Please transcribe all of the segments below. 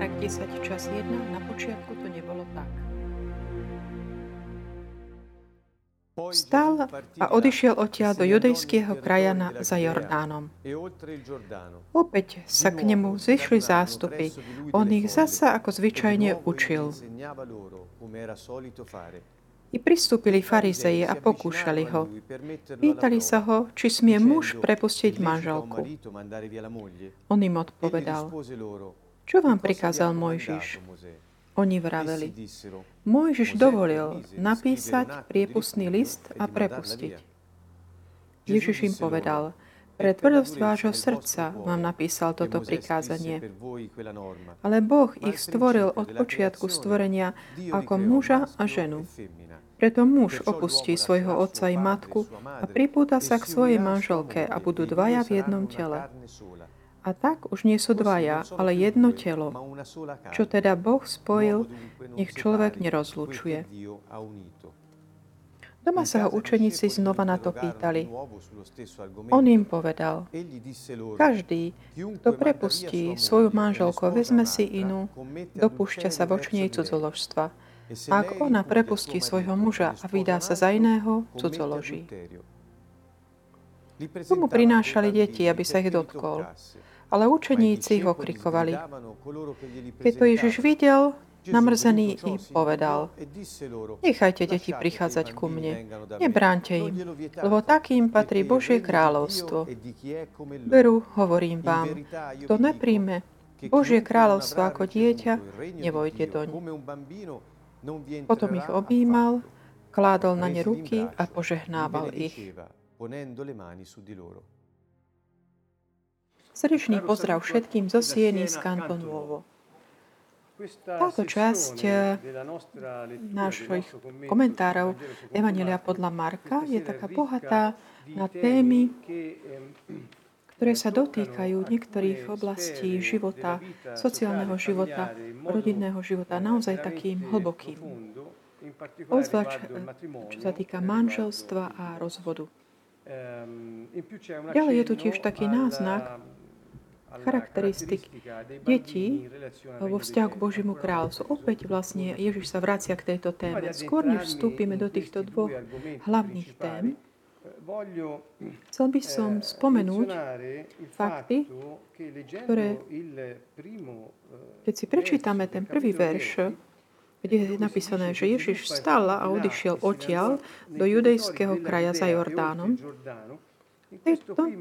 Marek 10, čas 1, na počiatku to nebolo tak. Vstal a odišiel odtiaľ do judejského krajana za Jordánom. Opäť sa k nemu zišli zástupy. On ich zasa ako zvyčajne učil. I pristúpili farizeji a pokúšali ho. Pýtali sa ho, či smie muž prepustiť manželku. On im odpovedal, čo vám prikázal Mojžiš? Oni vraveli, Mojžiš dovolil napísať priepustný list a prepustiť. Ježiš im povedal, pre tvrdosť vášho srdca vám napísal toto prikázanie. Ale Boh ich stvoril od počiatku stvorenia ako muža a ženu. Preto muž opustí svojho otca i matku a pripúta sa k svojej manželke a budú dvaja v jednom tele. A tak už nie sú dvaja, ale jedno telo. Čo teda Boh spojil, nech človek nerozlučuje. Doma sa ho učeníci znova na to pýtali. On im povedal, každý, kto prepustí svoju manželku vezme si inú, dopúšťa sa voči nej cudzoložstva. Ak ona prepustí svojho muža a vydá sa za iného, cudzoloží. Tomu prinášali deti, aby sa ich dotkol. Ale učeníci ho krikovali. Keď to Ježiš videl, namrzený i povedal, nechajte deti prichádzať ku mne, nebránte im, lebo takým patrí Božie kráľovstvo. Veru, hovorím vám, kto nepríjme Božie kráľovstvo ako dieťa, nevojde doň. Potom ich objímal, kládol na ne ruky a požehnával ich. Srdečný pozdrav všetkým zo Sieny z Nuovo. Táto časť eh, našich komentárov Evangelia podľa Marka je taká bohatá na témy, ktoré sa dotýkajú niektorých oblastí života, sociálneho života, rodinného života, naozaj takým hlbokým. Ozvlášť, čo sa týka manželstva a rozvodu. Ďalej je tu tiež taký náznak charakteristik detí vo vzťahu k Božiemu kráľovstvu. Opäť vlastne Ježiš sa vracia k tejto téme. Skôr než vstúpime do týchto dvoch hlavných tém, chcel by som spomenúť fakty, ktoré, keď si prečítame ten prvý verš, kde je napísané, že Ježiš vstal a odišiel odtiaľ do judejského kraja za Jordánom,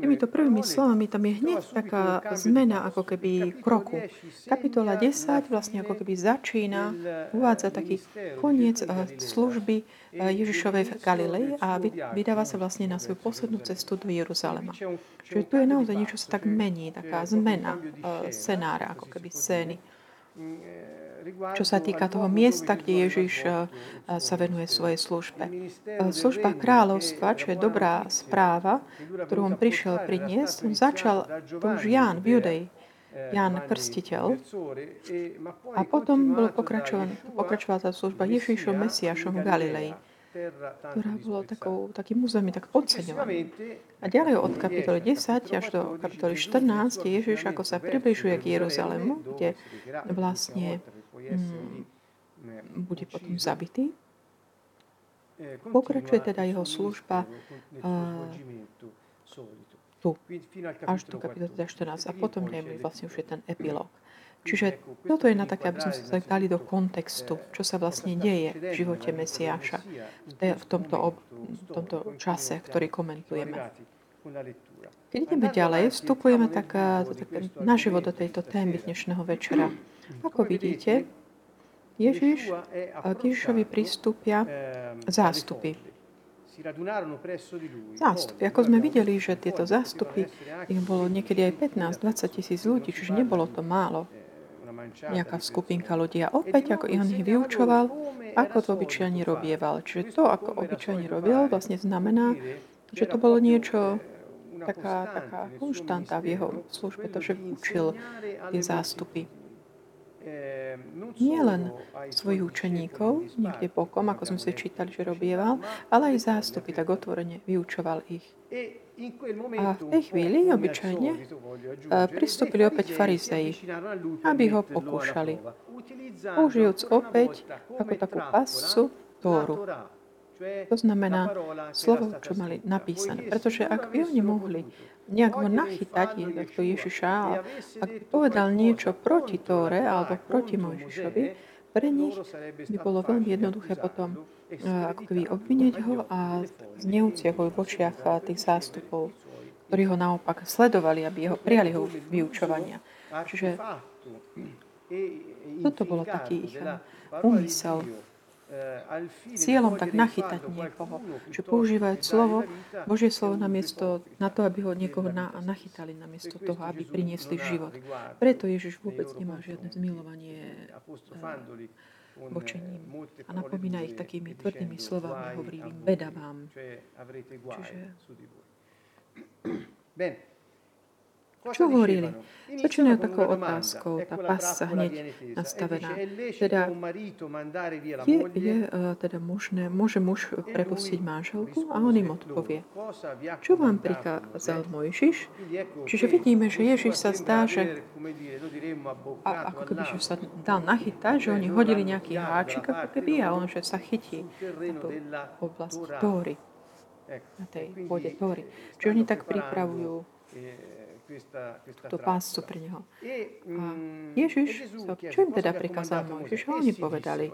týmito prvými slovami tam je hneď taká zmena ako keby kroku. Kapitola 10 vlastne ako keby začína, uvádza taký koniec eh, služby eh, Ježišovej v Galilei a vydáva sa vlastne na svoju poslednú cestu do Jeruzalema. Čiže tu je naozaj niečo sa tak mení, taká zmena eh, scenára, ako keby scény čo sa týka toho miesta, kde Ježiš eh, sa venuje svojej službe. Eh, služba kráľovstva, čo je dobrá správa, ktorú on prišiel priniesť, on začal už Ján v Judei, Ján Krstiteľ. A potom bolo pokračovala tá služba Ježišom Mesiašom v Galilei ktorá bola takou, takým územím tak podceňovaným. A ďalej od kapitoly 10 až do kapitoly 14 je Ježiš, ako sa približuje k Jeruzalému, kde vlastne bude potom zabitý. Pokračuje teda jeho služba uh, tu, až do kapitoly 14 a potom je vlastne už je ten epilóg. Čiže toto je na také, aby sme sa dali do kontextu, čo sa vlastne deje v živote Mesiáša v tomto, v tomto čase, ktorý komentujeme. Keď ideme ďalej, vstupujeme tak, tak naživo do tejto témy dnešného večera. Ako vidíte, Ježiš, k Ježišovi pristúpia zástupy. Zástupy. Ako sme videli, že tieto zástupy, ich bolo niekedy aj 15-20 tisíc ľudí, čiže nebolo to málo nejaká skupinka ľudí. A opäť, ako on ich vyučoval, ako to obyčajne robieval. Čiže to, ako obyčajne robil, vlastne znamená, že to bolo niečo, taká, taká konštanta v jeho službe, to, že učil tie zástupy. Nie len svojich učeníkov, niekde bokom, ako sme si čítali, že robieval, ale aj zástupy, tak otvorene vyučoval ich. A v tej chvíli obyčajne pristúpili opäť farizeji, aby ho pokúšali, použijúc opäť ako takú pascu Tóru. To znamená slovo, čo mali napísané. Pretože ak by oni mohli nejak ho nachytať, to Ježiša, ak by povedal niečo proti Tóre alebo proti Mojžišovi, pre nich by bolo veľmi jednoduché potom ako keby obviniť ho a zneúcieť ho v očiach tých zástupov, ktorí ho naopak sledovali, aby ho prijali ho vyučovania. Čiže toto bolo taký ich úmysel cieľom tak nachytať niekoho, že používajú slovo, Božie slovo namiesto, na to, aby ho niekoho na, nachytali namiesto toho, aby priniesli život. Preto Ježiš vôbec nemá žiadne zmilovanie voči ním a napomína ich takými tvrdými slovami, hovorí im, beda vám. Čiže... Čo hovorili? Začínajú takou otázkou, tá pasca hneď nastavená. Teda je, je teda možné, môže muž prepustiť manželku a on im odpovie. Čo vám prikázal Mojžiš? Čiže vidíme, že Ježiš sa zdá, že a, ako keby že sa dal nachytať, že oni hodili nejaký háčik ako keby a on že sa chytí na tú oblasť Tóry. Na tej pôde Tóry. Čiže oni tak pripravujú tú páscu pre neho. A mm, Ježiš, čo im teda prikázal Mojžiš? A oni povedali,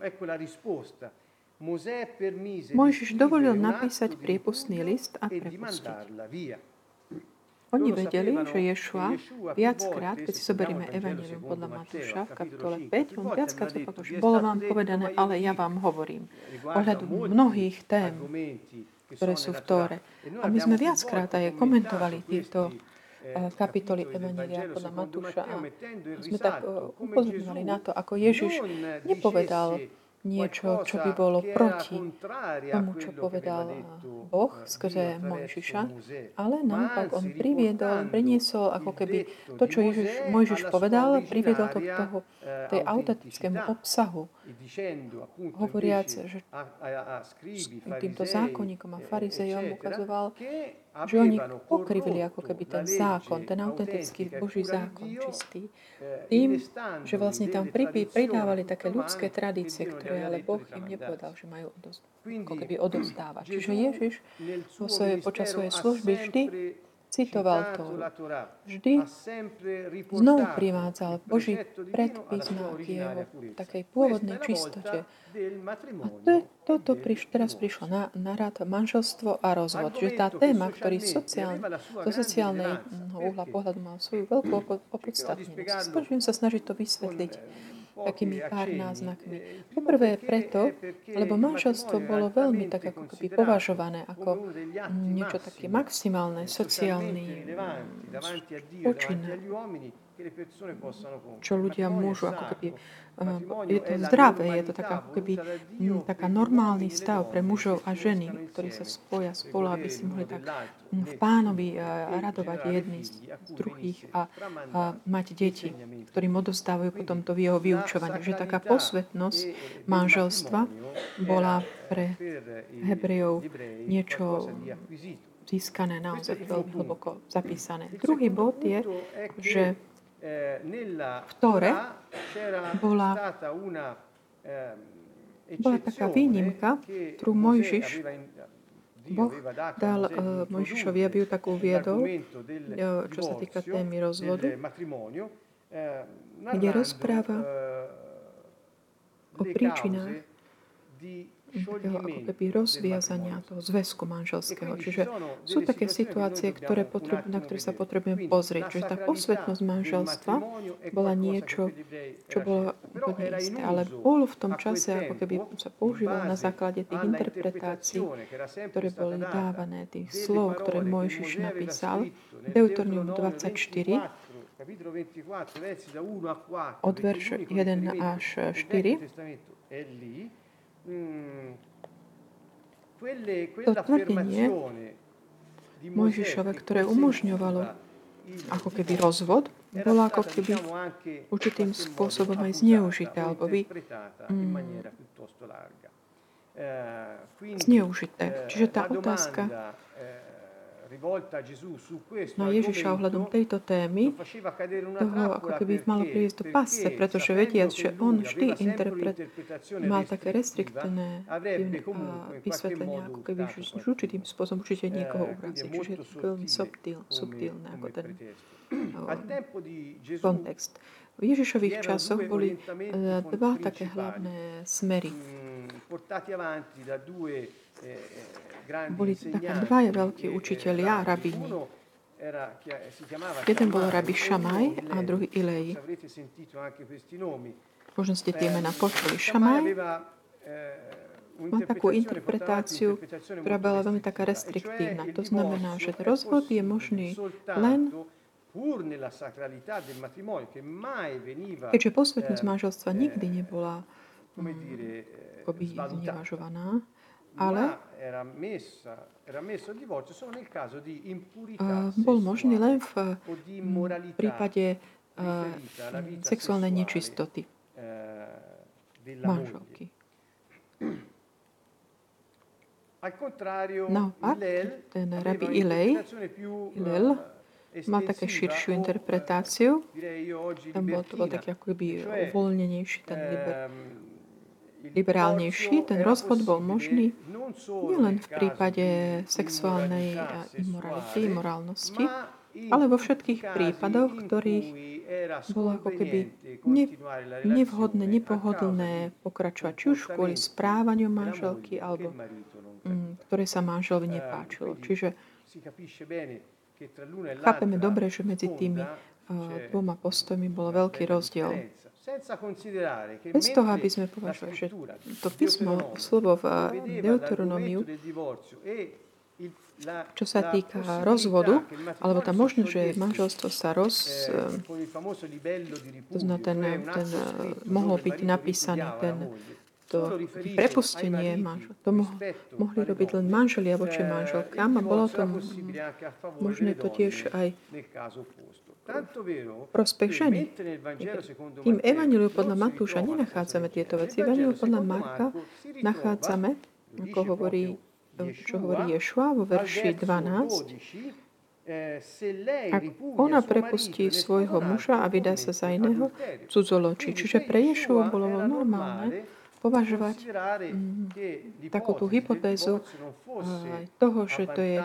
Mojžiš dovolil napísať priepustný list a prepustiť. Oni vedeli, že Ješua viackrát, keď si zoberieme Evangelium podľa Matúša v kapitole 5, on viackrát zopakol, že bolo vám povedané, ale ja vám hovorím. Ohľadu mnohých tém, ktoré sú v Tóre. A my sme viackrát aj komentovali tieto kapitoly Evangelia podľa Matúša. A sme tak eh, upozorňovali na to, ako Ježiš nepovedal niečo, čo by bolo proti tomu, čo povedal Boh skrze Mojžiša, ale naopak on priviedol, priniesol ako keby to, čo Ježiš, Mojžiš povedal, priviedol to k toho, tej autentickému obsahu, hovoriac, že týmto zákonníkom a farizejom ukazoval, že oni pokrivili ako keby ten zákon, ten autentický Boží zákon čistý, tým, že vlastne tam pridávali také ľudské tradície, ktoré ale Boh im nepovedal, že majú odoz, ako keby odozdávať. Čiže Ježiš vo svojej, počas svojej služby vždy citoval to. Vždy znovu privádzal Boží predpis na jeho takej pôvodnej čistote. A to, toto priš, teraz prišlo na, na rad manželstvo a rozvod. Že tá téma, ktorý sociálne, do sociálnej uhla pohľadu má svoju veľkú opodstatnenosť. Budem sa snažiť to vysvetliť takými pár náznakmi. Poprvé preto, lebo manželstvo bolo veľmi tak ako keby považované ako niečo také maximálne, sociálny počin čo ľudia môžu ako keby, je to zdravé, je to taká, ako keby taká normálny stav pre mužov a ženy, ktorí sa spoja spolu, aby si mohli tak v pánovi radovať jedni z druhých a, a mať deti, ktorým odostávajú potom to v jeho vyučovaní. Že taká posvetnosť manželstva bola pre Hebrejov niečo získané naozaj veľmi hlboko zapísané. Druhý bod je, že v Tore bola, bola taká výnimka, ktorú Mojžiš Boh dal uh, Mojžišovi, aby ju tak uviedol, čo sa týka témy rozvodu, kde rozpráva o príčinách takého ako keby rozviazania toho zväzku manželského. Čiže sú také situácie, ktoré potrebu, na ktoré sa potrebujeme pozrieť. Čiže tá posvetnosť manželstva bola niečo, čo bolo úplne isté. Ale bol v tom čase, ako keby sa používal na základe tých interpretácií, ktoré boli dávané, tých slov, ktoré Mojžiš napísal. Deuternium 24, od verš 1 až 4, Mm. To tvrdenie Mojžišove, ktoré umožňovalo ako keby rozvod, bolo ako keby určitým spôsobom aj zneužité, alebo by mm, zneužité. Čiže tá otázka na Ježiša ohľadom tejto témy, toho ako keby malo prísť do pasce, pretože vediac, že on vždy interpret, mal také restriktné vysvetlenia, ako keby už určitým spôsobom určite niekoho uraziť. Čiže je to veľmi subtil, subtilné ako ten kontext. V Ježišových časoch boli dva také hlavné smery. Boli také dvaja veľkí učiteľia, rabíni. Jeden bol rabi Šamaj a druhý Ilej. Možno ste tie mená počuli. Šamaj má takú interpretáciu, ktorá bola veľmi taká restriktívna. To znamená, že rozvod je možný len keďže posvetnosť manželstva nikdy nebola akoby znevažovaná, ale bol možný len v prípade sexuálnej nečistoty manželky. Naopak, ten rabi Ilej, Ilel, má také širšiu interpretáciu. Tam bol to bol taký akoby uvoľnenejší, ten liber, liberálnejší. Ten rozvod bol možný nielen v prípade sexuálnej imorality, imorálnosti, ale vo všetkých prípadoch, ktorých bolo ako keby ne, nevhodné, nepohodlné pokračovať, či už kvôli správaniu manželky, alebo mm, ktoré sa manželovi nepáčilo. Čiže chápeme dobre, že medzi tými uh, dvoma postojmi bol veľký rozdiel. Bez toho, aby sme považovali, že to písmo, slovo v Deuteronomiu čo sa týka rozvodu, alebo tá možnosť, že manželstvo sa roz... To znamená, ten, ten, mohol byť napísaný ten, to prepustenie manžel. To mo- mohli robiť len manželia voči manželkám a bolo to možné to tiež aj prospech ženy. Tým Evangeliu podľa Matúša nenachádzame tieto veci. Evangeliu podľa Marka nachádzame, ako hovorí čo hovorí Ješua vo verši 12, ak ona prepustí svojho muža a vydá sa za iného cudzoločí. Čiže pre Ješua bolo normálne, považovať mm, takúto hypotézu aj toho, že to je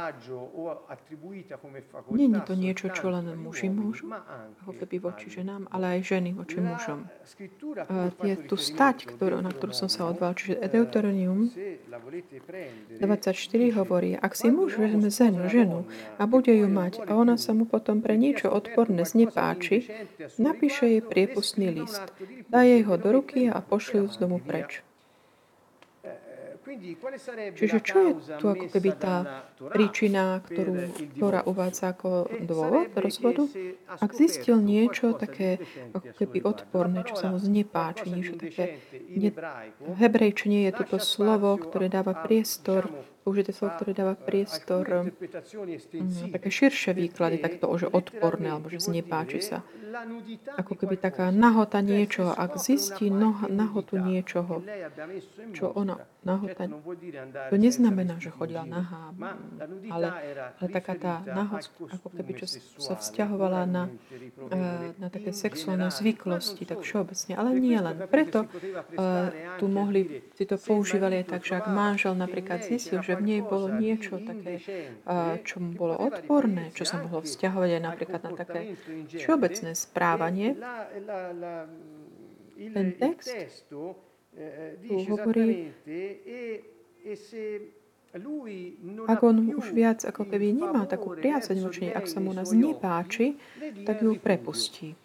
nie je to niečo, čo len muži môžu, ako keby voči ženám, ale aj ženy voči mužom. Je tu stať, ktorú, na ktorú som sa odval, čiže Deuteronium 24 hovorí, ak si muž vezme ženu, ženu a bude ju mať a ona sa mu potom pre niečo odporné znepáči, napíše jej priepustný list, dá jej ho do ruky a pošli ju z domu preč. Čiže čo je tu ako keby tá príčina, ktorú, ktorá uvádza ako dôvod rozvodu? Ak zistil niečo také ako keby odporné, čo sa mu znepáči, niečo také... Ne, v hebrejčine je toto slovo, ktoré dáva priestor použité slovo, ktoré dáva priestor. um, také širšie výklady, takto, že odporné, alebo že znepáči sa. Ako keby taká nahota niečoho, ak zistí no, nahotu niečoho, čo ona nahota, to neznamená, že chodila nahá, ale, ale taká tá nahota, ako keby, čo sa vzťahovala na, eh, na také sexuálne zvyklosti, tak všeobecne, ale nie len. Preto uh, tu mohli, si to používali aj tak, že ak manžel napríklad zistil, že v nej bolo niečo také, čo mu bolo odporné, čo sa mohlo vzťahovať aj napríklad na také všeobecné správanie. Ten text tu hovorí, ak on už viac ako keby nemá takú priazeň voči ak sa mu nás nepáči, tak ju prepustí.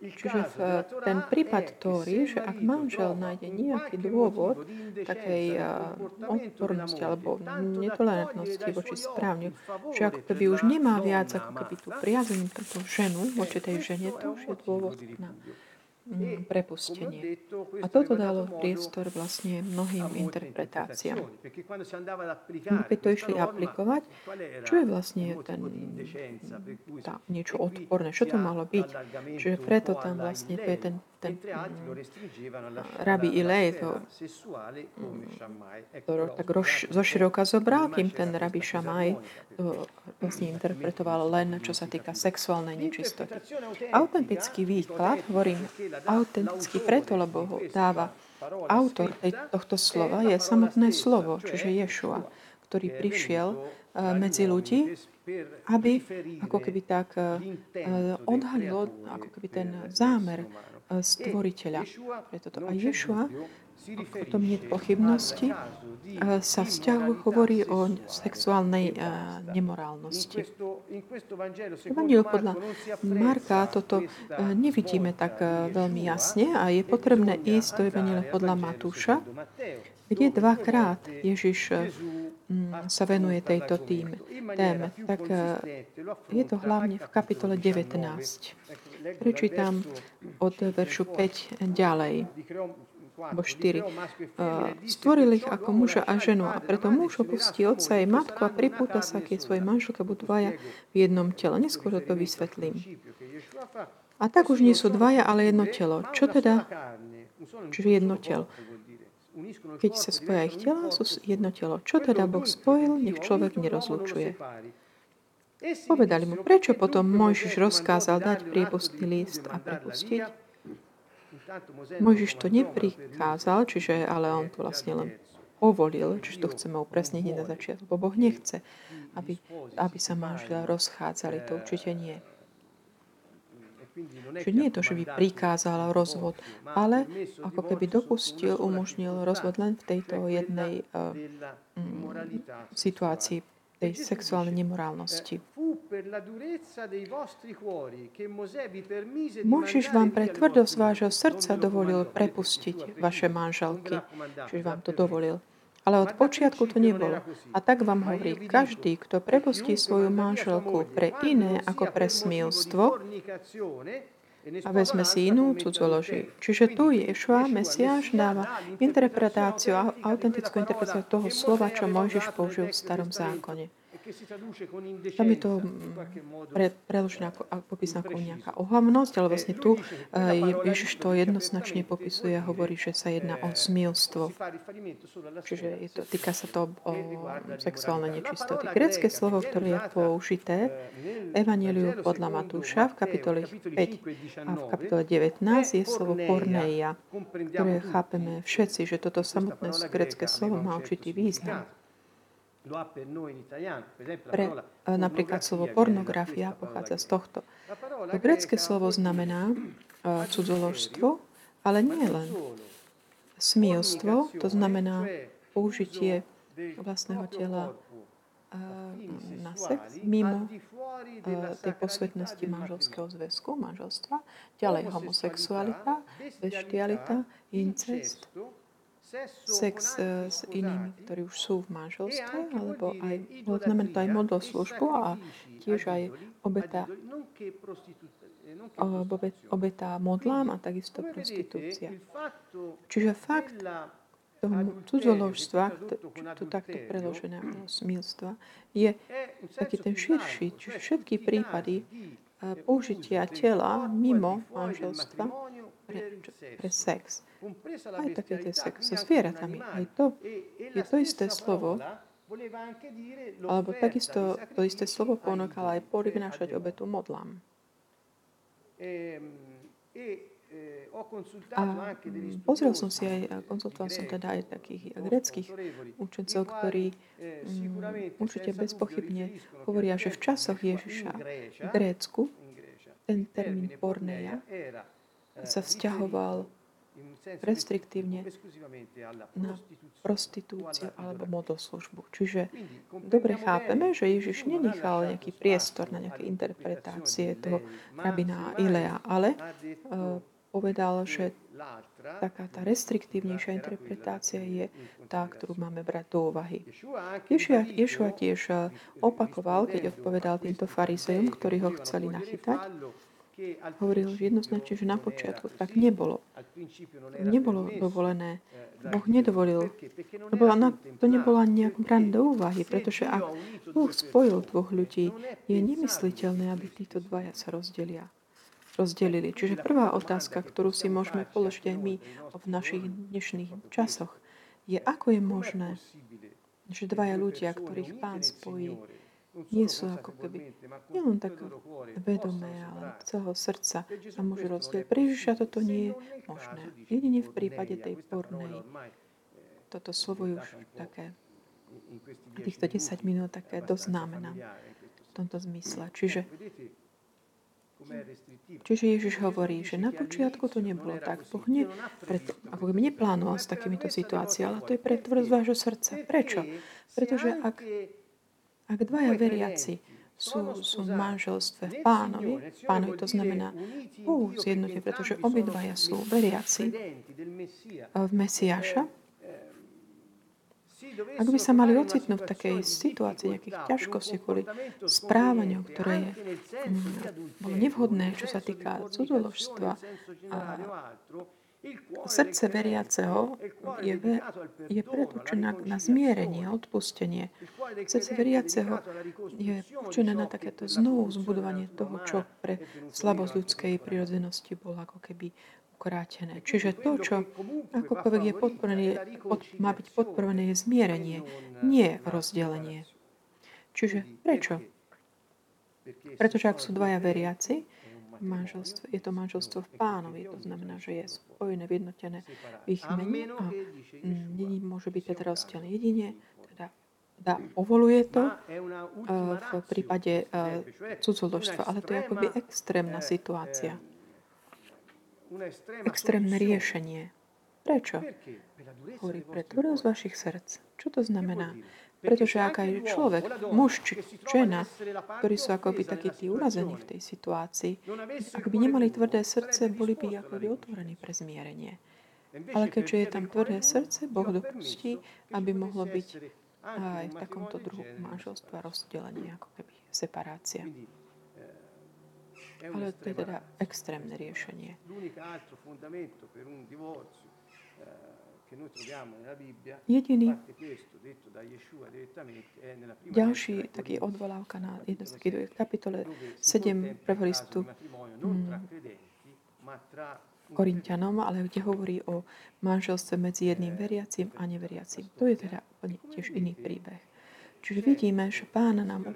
Čiže v ten prípad Tóry, že ak manžel nájde nejaký dôvod takej odpornosti alebo netolerantnosti voči správne, že ako keby už nemá viac ako keby tú priazeň pre tú ženu voči tej žene, to už je dôvod na prepustenie. A toto dalo priestor vlastne mnohým interpretáciám. Keď to išli aplikovať, čo je vlastne ten, tá, niečo odporné, čo to malo byť? Čiže preto tam vlastne to je ten, ten mm, rabi Ilej to, to tak roš, zoširoka zobral, kým ten rabi Šamaj to vlastne interpretoval len, čo sa týka sexuálnej nečistoty. Autentický výklad, hovorím autentický preto, lebo ho dáva autor tohto slova, je samotné slovo, čiže Ješua, ktorý prišiel eh, medzi ľudí, aby ako keby tak eh, odhalil ako keby ten zámer stvoriteľa. Preto to. A Ješua o tom nie pochybnosti, sa vzťahu hovorí o sexuálnej nemorálnosti. Evangeliu podľa Marka toto nevidíme tak veľmi jasne a je potrebné ísť do Evangelia podľa Matúša, kde dvakrát Ježiš sa venuje tejto tým, téme. Tak je to hlavne v kapitole 19. Prečítam od veršu 5 ďalej alebo štyri. Stvoril ich ako muža a ženu a preto muž opustí otca aj matku a pripúta sa k svojej manželke, budú dvaja v jednom tele. Neskôr to vysvetlím. A tak už nie sú dvaja, ale jedno telo. Čo teda? Čiže jedno telo. Keď sa spoja ich tela, sú jedno telo. Čo teda Boh spojil, nech človek nerozlučuje. Povedali mu, prečo potom Mojžiš rozkázal dať prípustný list a prepustiť? Mojžiš to neprikázal, čiže, ale on to vlastne len povolil, čiže to chceme upresniť na začiatku, lebo Boh nechce, aby, aby sa manželia rozchádzali, to určite nie. Čiže nie je to, že by prikázal rozvod, ale ako keby dopustil, umožnil rozvod len v tejto jednej uh, situácii tej sexuálnej nemorálnosti. Mojžiš vám pre tvrdosť vášho srdca dovolil prepustiť vaše manželky. Čiže vám to dovolil. Ale od počiatku to nebolo. A tak vám hovorí, každý, kto prepustí svoju manželku pre iné ako pre smilstvo, a vezme si inú cudzoloži. Čiže tu Ješua, Mesiáš, dáva interpretáciu, autentickú interpretáciu toho slova, čo Mojžiš použil v starom zákone. Tam je to pre, preložené ako, ako popísané ako nejaká ohavnosť, ale vlastne tu uh, Ježiš to jednoznačne popisuje a hovorí, že sa jedná o smilstvo. Čiže je to, týka sa to o sexuálne nečistoty. Grecké slovo, ktoré je použité v Evangeliu podľa Matúša v kapitole 5 a v kapitole 19 je slovo porneia, ktoré chápeme všetci, že toto samotné grecké slovo má určitý význam. Pre, napríklad slovo pornografia pochádza z tohto. To grecké slovo znamená uh, cudzoložstvo, ale nie len smilstvo, to znamená použitie vlastného tela na sex mimo tej posvetnosti manželského zväzku, manželstva, ďalej homosexualita, beštialita, incest, sex eh, s inými, ktorí už sú v manželstve, alebo aj, znamená to aj službu a tiež aj obeta, obeta modlám a takisto prostitúcia. Čiže fakt toho cudzoložstva, to takto preložené smilstva, je taký ten širší, čiže všetky prípady eh, použitia tela mimo manželstva pre, sex aj také tie sex so zvieratami. Aj to je to isté slovo, alebo takisto to isté slovo ponúkalo aj prinášať obetu modlám. A pozrel som si aj, konzultoval som teda aj takých greckých učencov, ktorí um, určite bezpochybne hovoria, že v časoch Ježiša v Grécku ten termín porneia sa vzťahoval restriktívne na prostitúciu alebo modoslužbu. Čiže dobre chápeme, že Ježiš nenechal nejaký priestor na nejaké interpretácie toho rabina Ilea, ale uh, povedal, že taká tá restriktívnejšia interpretácia je tá, ktorú máme brať do úvahy. Ješua tiež opakoval, keď odpovedal týmto farizejom, ktorí ho chceli nachytať, hovoril jednoznačne, že na počiatku tak nebolo. Nebolo dovolené. Boh nedovolil. Lebo to nebolo ani nejak brané do úvahy, pretože ak Boh spojil dvoch ľudí, je nemysliteľné, aby títo dvaja sa rozdelia rozdelili. Čiže prvá otázka, ktorú si môžeme položiť aj my v našich dnešných časoch, je, ako je možné, že dvaja ľudia, ktorých pán spojí, nie sú ako keby nielen tak vedomé, ale celého srdca a môže rozdieť. Pre Ježiša toto nie je možné. Jedine v prípade tej pornej. Toto slovo už také, týchto 10 minút také dosť znamená v tomto zmysle. Čiže Čiže Ježiš hovorí, že na počiatku to nebolo tak. Boh ne, preto, ako by neplánoval s takýmito situáciami, ale to je pre tvrz vášho srdca. Prečo? Pretože ak ak dvaja veriaci sú, sú v manželstve v pánovi, pánovi to znamená Bohu zjednotí, pretože obidvaja sú veriaci v Mesiáša, ak by sa mali ocitnúť v takej situácii, nejakých ťažkostí kvôli správaniu, ktoré je mm, bolo nevhodné, čo sa týka cudzoložstva Srdce veriaceho je, je predurčené na zmierenie odpustenie. Srdce veriaceho je určené na takéto znovu zbudovanie toho, čo pre slabosť ľudskej prirodzenosti bolo ako keby ukrátené. Čiže to, čo akokoľvek je podporené, pod, má byť podporované, je zmierenie, nie rozdelenie. Čiže prečo? Pretože ak sú dvaja veriaci, manželstvo, je to manželstvo v pánovi, to znamená, že je spojené, vyjednotené v ich mene a není môže byť teda rozdelené. Jedine teda dá, povoluje to uh, v prípade uh, cudzoložstva, ale to je akoby extrémna situácia. Extrémne riešenie. Prečo? Hovorí pre tvrdosť vašich srdc. Čo to znamená? Pretože ak aj človek, muž či žena, ktorí sú akoby takí tí urazení v tej situácii, ak by nemali tvrdé srdce, boli by akoby otvorení pre zmierenie. Ale keďže je tam tvrdé srdce, Boh dopustí, aby mohlo byť aj v takomto druhu manželstva rozdelenie, ako keby separácia. Ale to je teda extrémne riešenie. Jediný ďalší taký odvolávka na jedno z takých kapitole 7 prvého listu Korintianom, ale kde hovorí o manželstve medzi jedným veriacím a neveriacím. To je teda tiež iný príbeh. Čiže vidíme, že Pán nám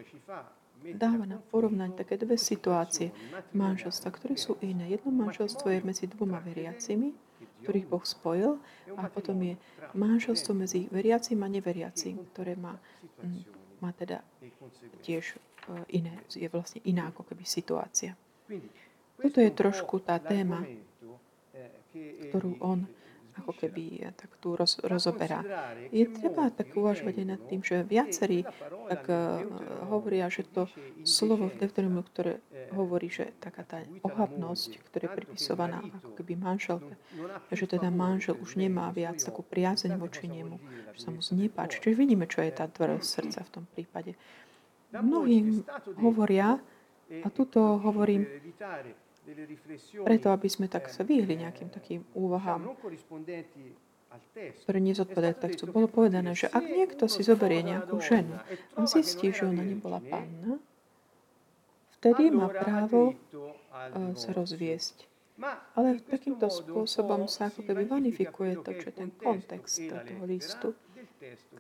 dáva nám porovnať také dve situácie manželstva, ktoré sú iné. Jedno manželstvo je medzi dvoma veriacimi, ktorých Boh spojil a potom je manželstvo medzi veriacím a neveriacím, ktoré má, mm, má teda tiež e, iné, je vlastne iná ako keby situácia. Toto je trošku tá téma, ktorú on ako keby tak tu roz, rozoberá. Je treba tak uvažovať aj nad tým, že viacerí tak uh, hovoria, že to slovo v Deuteronomiu, ktoré hovorí, že taká tá ohavnosť, ktorá je pripisovaná ako keby manželke, že teda manžel už nemá viac takú priazeň voči nemu, že sa mu znepáči. Čiže vidíme, čo je tá tvrdosť srdca v tom prípade. Mnohí hovoria, a tuto hovorím, preto, aby sme tak sa vyhli nejakým takým úvahám, ktoré nezodpovedajú textu. Bolo povedané, že ak niekto si zoberie nejakú ženu a zistí, že ona nebola panna, vtedy má právo uh, sa rozviesť. Ale takýmto spôsobom sa ako keby vanifikuje to, čo je ten kontext toho listu,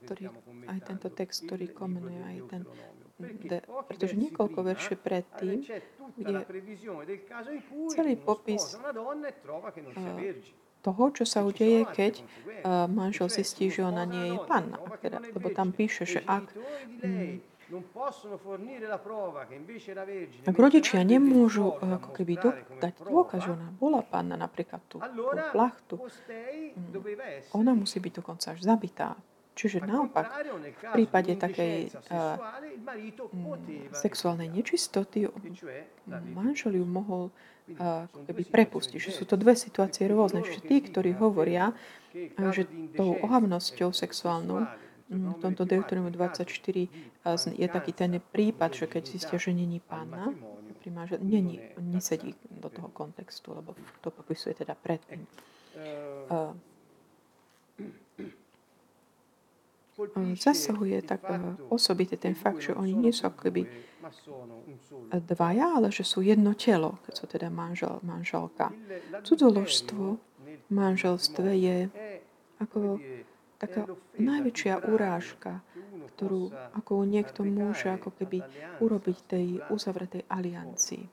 ktorý, aj tento text, ktorý komenuje aj ten pretože niekoľko verše predtým, kde celý popis e toho, čo sa udeje, keď uh, manžel zistí, že ona nie je panna. Teda, lebo tam píše, že ak ak rodičia nemôžu ako keby do, dať dôkaz, že ona bola panna, napríklad tú, tú plachtu, mm, ona musí byť dokonca až zabitá. Čiže naopak, v prípade takej uh, sexuálnej nečistoty manžel ju mohol uh, keby prepustiť. Že sú to dve situácie rôzne. Čiže tí, ktorí hovoria, uh, že tou ohavnosťou sexuálnou v tomto Deuteronomiu 24 je taký ten prípad, že keď zistia, že není pána, pri manžel... Nie, nesedí do toho kontextu, lebo to popisuje teda predtým. Uh, zasahuje tak osobite ten fakt, že oni nie sú ako keby dvaja, ale že sú jedno telo, keď sú teda manžel, manželka. Cudzoložstvo v manželstve je ako taká najväčšia urážka, ktorú ako niekto môže ako keby urobiť tej uzavretej aliancii.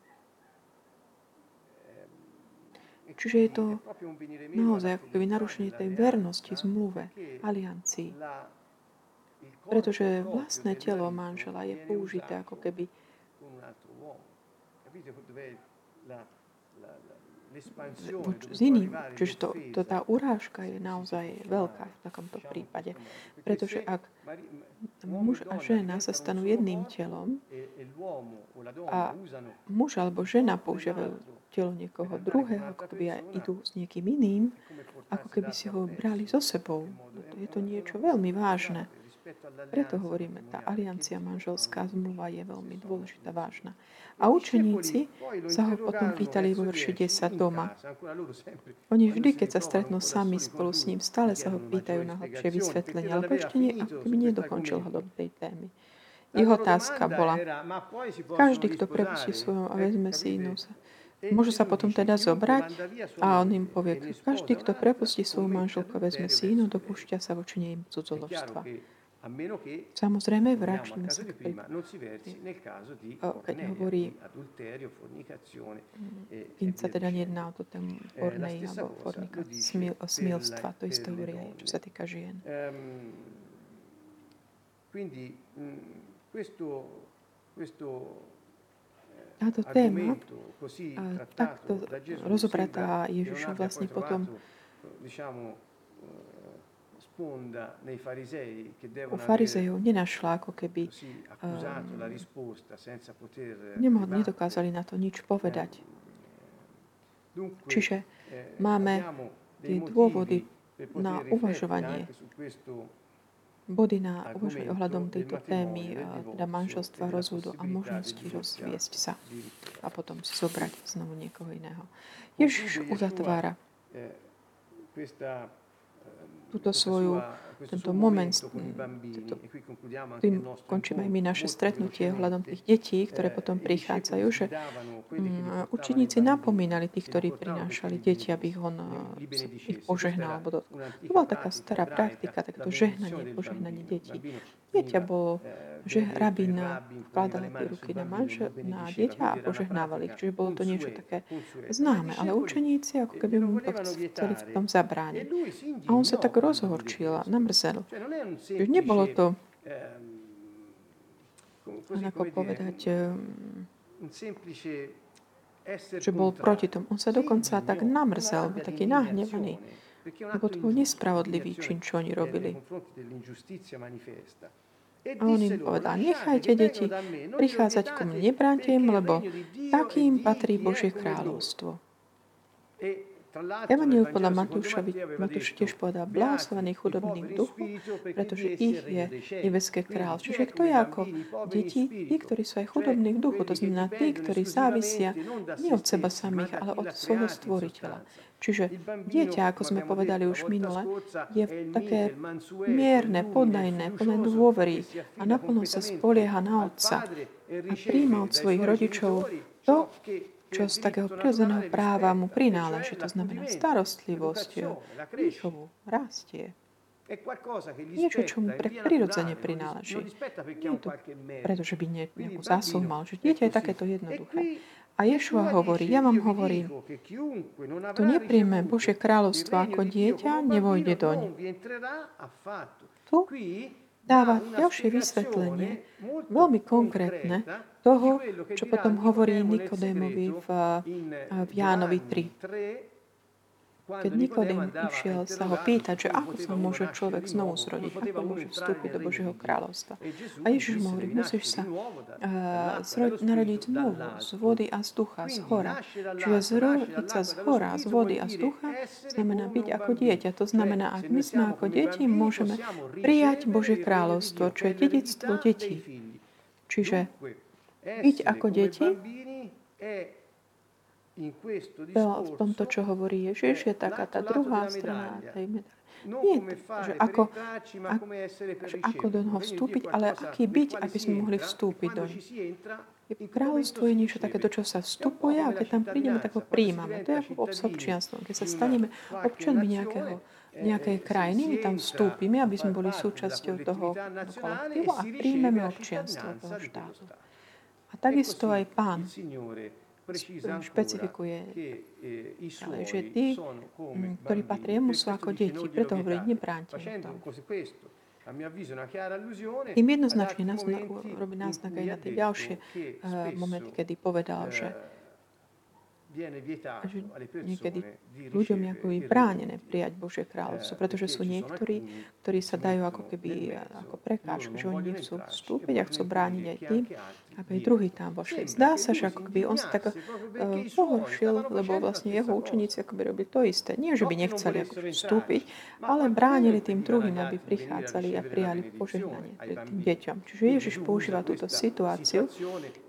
Čiže je to naozaj ako keby narušenie tej vernosti, zmluve, aliancii. Pretože vlastné telo manžela je použité ako keby s iným. Čiže to, to, tá urážka je naozaj veľká v takomto prípade. Pretože ak muž a žena sa stanú jedným telom a muž alebo žena používajú telo niekoho druhého, ako keby aj idú s niekým iným, ako keby si ho brali so sebou. Je to niečo veľmi vážne. Preto hovoríme, tá aliancia manželská zmluva je veľmi dôležitá, vážna. A učeníci sa ho potom pýtali vo verši 10 doma. Oni vždy, keď sa stretnú sami spolu s ním, stále sa ho pýtajú na hlbšie vysvetlenie, alebo ešte nie, keby nedokončil hľadom tej témy. Jeho otázka bola, každý, kto prepustí svojom a vezme si inú sa, Môže sa potom teda zobrať a on im povie, každý, kto prepustí svoju manželku vezme si inú, dopúšťa sa voči nej cudzoložstva. Samozrejme, vrátime sa k keď hovorí, kým sa teda nejedná o to ten pornej alebo fornika, smil, smilstva, to isté hovorí aj, čo sa týka žien. Quindi questo, questo táto téma, takto rozobratá Ježišom vlastne potom u farizejov nenašla ako keby um, nedokázali na to nič povedať. Čiže máme tie dôvody na uvažovanie, body na uvažovanie ohľadom tejto témy, teda manželstva, rozvodu a možnosti rozviesť sa a potom si zobrať znovu niekoho iného. Ježiš uzatvára eh, túto svoju, tento moment, tento, tým končíme aj my naše stretnutie ohľadom tých detí, ktoré potom prichádzajú, že um, učeníci napomínali tých, ktorí prinášali deti, aby ich on ich požehnal. Alebo to, to bola taká stará praktika, takéto žehnanie, požehnanie detí. Dieťa bolo že rabín vkladal tie ruky na, manžel, na dieťa a požehnával ich. Čiže bolo to niečo také známe. Ale učeníci ako keby mu to chceli v tom zabrániť. A on sa tak rozhorčil a namrzel. Čiže nebolo to ako povedať, že bol proti tomu. On sa dokonca tak namrzel, bol taký nahnevaný. Lebo to bol nespravodlivý čin, čo oni robili. A on im povedal, nechajte deti prichádzať ku mne, nebránte im, lebo takým patrí Božie kráľovstvo. Evangelium podľa Matúšovi, Matúš tiež povedal, blahoslovený chudobný v duchu, pretože ich je nebeské král. Čiže kto je ako deti? Tí, ktorí sú aj chudobní v duchu, to znamená tí, ktorí závisia nie od seba samých, ale od svojho stvoriteľa. Čiže dieťa, ako sme povedali už minule, je také mierne, poddajné, plné dôvery a naplno sa spolieha na otca a príjma od svojich rodičov to, čo z takého prirodzeného práva mu prináleží. To znamená starostlivosť, výchovu, rastie. Niečo, čo mu pre prirodzene prináleží. Nie to, pretože by nejakú zásluhu mal, že dieťa je takéto jednoduché. A Ješua hovorí, ja vám hovorím, to nepríjme Božie kráľovstvo ako dieťa, nevojde doň. Tu dáva ďalšie vysvetlenie, veľmi konkrétne, toho, čo potom hovorí Nikodémovi v, v Jánovi 3. Keď Nikodem išiel sa ho pýtať, že ako sa môže človek znovu zrodiť, ako môže vstúpiť do Božieho kráľovstva. A Ježiš mu hovorí, musíš sa uh, zrod, narodiť znovu z vody a z ducha, z hora. Čiže zrodiť sa z hora, z vody a z ducha znamená byť ako dieťa. To znamená, ak my sme ako deti, môžeme prijať Božie kráľovstvo, čo je dedictvo detí. Čiže byť ako deti v tomto, čo hovorí Ježiš, je taká tá druhá strana tej medaile. Nie, že ako, ako, že ako do toho vstúpiť, ale aký byť, aby sme mohli vstúpiť do Kráľovstvo je niečo také, do čo sa vstupuje a keď tam prídeme, tak ho príjmame. To je ako občanstvom. Keď sa staneme občanmi nejakého, nejakej krajiny, my tam vstúpime, aby sme boli súčasťou toho kolektívu a príjmeme občianstvo toho štátu. Takisto aj pán špecifikuje, ale že tí, ktorí patria mu, sú ako deti. Preto hovorí, nebráňte im jednoznačne robí náznak aj na tie ďalšie momenty, kedy povedal, že že niekedy ľuďom je ako bránené prijať Božie kráľovstvo, pretože sú niektorí, ktorí sa dajú ako keby ako prekážky, že oni nechcú vstúpiť a chcú brániť aj tým, aby aj druhý tam vošli. Zdá sa, že ako keby on sa tak uh, pohoršil, lebo vlastne jeho učeníci ako by robili to isté. Nie, že by nechceli ako vstúpiť, ale bránili tým druhým, aby prichádzali a prijali požehnanie tým deťom. Čiže Ježiš používa túto situáciu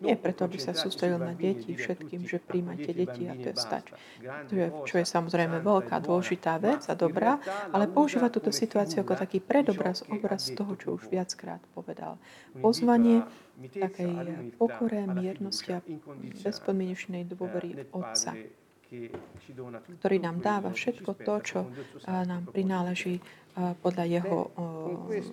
nie preto, aby sa sústredil na deti všetkým, že príjmate deti a to je stač. Čo je samozrejme veľká dôležitá vec a dobrá, ale používa túto situáciu ako taký predobraz, obraz toho, čo už viackrát povedal. Pozvanie takej pokore, miernosti a bezpodmienečnej dôvery v Otca ktorý nám dáva všetko to, čo nám prináleží podľa jeho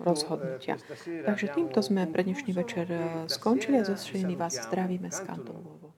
rozhodnutia. Takže týmto sme pre dnešný večer skončili a zo vás zdravíme z Kantovovo.